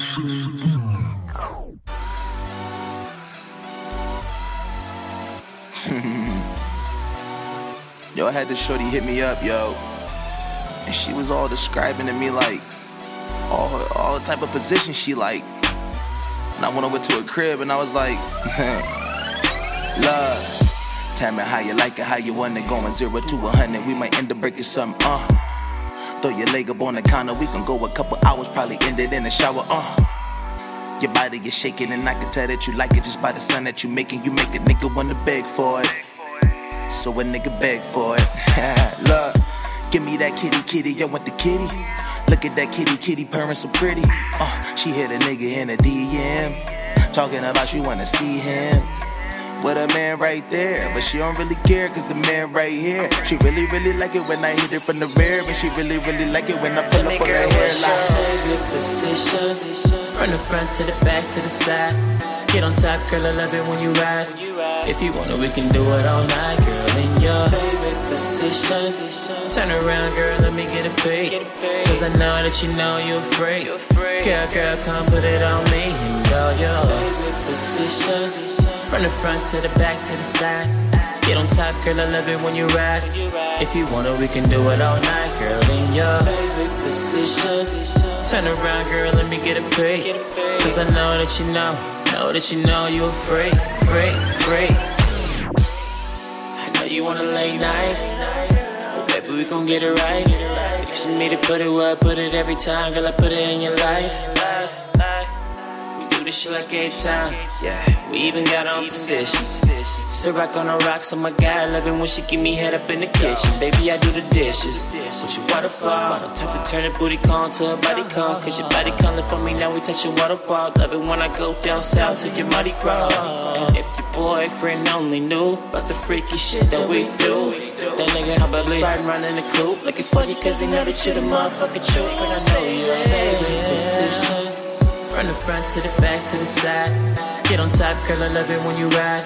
yo, I had this shorty hit me up, yo. And she was all describing to me like all her, all the type of position she like. And I went over to her crib and I was like, love. Tell me how you like it, how you want it, going zero to a hundred. We might end up breaking something, uh. Throw your leg up on the counter, we can go a couple hours, probably end it in the shower, uh. Your body is shaking, and I can tell that you like it just by the sound that you making. You make a nigga wanna beg for it. So a nigga beg for it. Look, give me that kitty kitty, I want the kitty. Look at that kitty kitty purring so pretty. Uh, she hit a nigga in a DM. Talking about she wanna see him man right there. But she don't really care cause the man right here. She really, really like it when I hit it from the rear. And she really, really like it when I pull up on her hairline. favorite position? From the front to the back to the side. Get on top, girl, I love it when you ride. If you wanna, we can do it all night, girl, in your favorite position. Turn around, girl, let me get a peek. Cause I know that you know you're free. Girl, girl, come put it on me and all your favorite positions. From the front to the back to the side. Get on top, girl, I love it when you ride. If you wanna, we can do it all night, girl, in your favorite position. Turn around, girl, let me get a peek. Cause I know that you know, know that you know you're free, free, free. I know you want a late night, baby, we gon' get it right. Fixing me to put it where I put it every time, girl, I put it in your life. This like every time, yeah. We even got on positions. Sit rock on the rocks, oh my god, I love it when she give me head up in the kitchen. Baby, I do the dishes. With your waterfall, time to turn the booty call to a body con. Cause your body calling for me, now we touching waterfall. Love it when I go down south to your muddy crawl. And if your boyfriend only knew about the freaky shit that we do, that nigga probably riding around in the coupe. Looking funny cause he know that you're the motherfucking truth. And I know you're favorite position. From the front to the back to the side. Get on top, girl, I love it when you ride.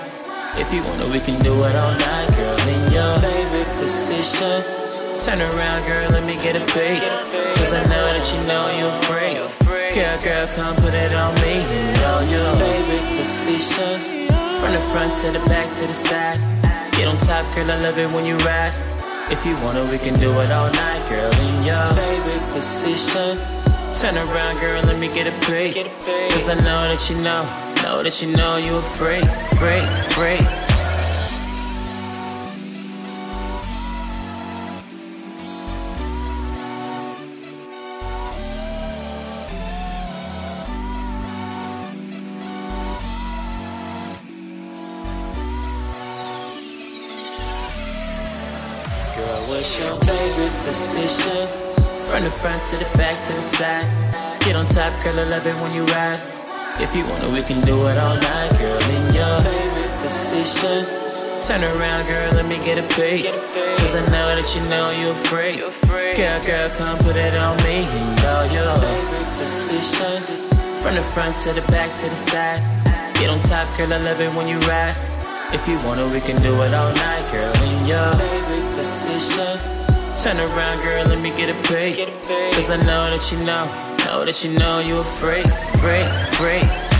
If you wanna, we can do it all night, girl, in your favorite position. Turn around, girl, let me get a peek. Cause I know that you know you're free. Girl, girl, come put it on me in all your favorite positions. From the front to the back to the side. Get on top, girl, I love it when you ride. If you wanna, we can do it all night, girl, in your favorite position. Turn around, girl, let me get a peek. Cause I know that you know, know that you know you're free, free, free. Girl, what's your favorite position? From the front to the back to the side. Get on top, girl, I love it when you ride. If you wanna, we can do it all night, girl, in your favorite position. Turn around, girl, let me get a peek. Cause I know that you know you're free. Girl, girl, come put it on me and all your favorite positions. From the front to the back to the side. Get on top, girl, I love it when you ride. If you wanna, we can do it all night, girl, in your favorite position. Turn around, girl, let me get a peek. Cause I know that you know, know that you know you're free, free, free.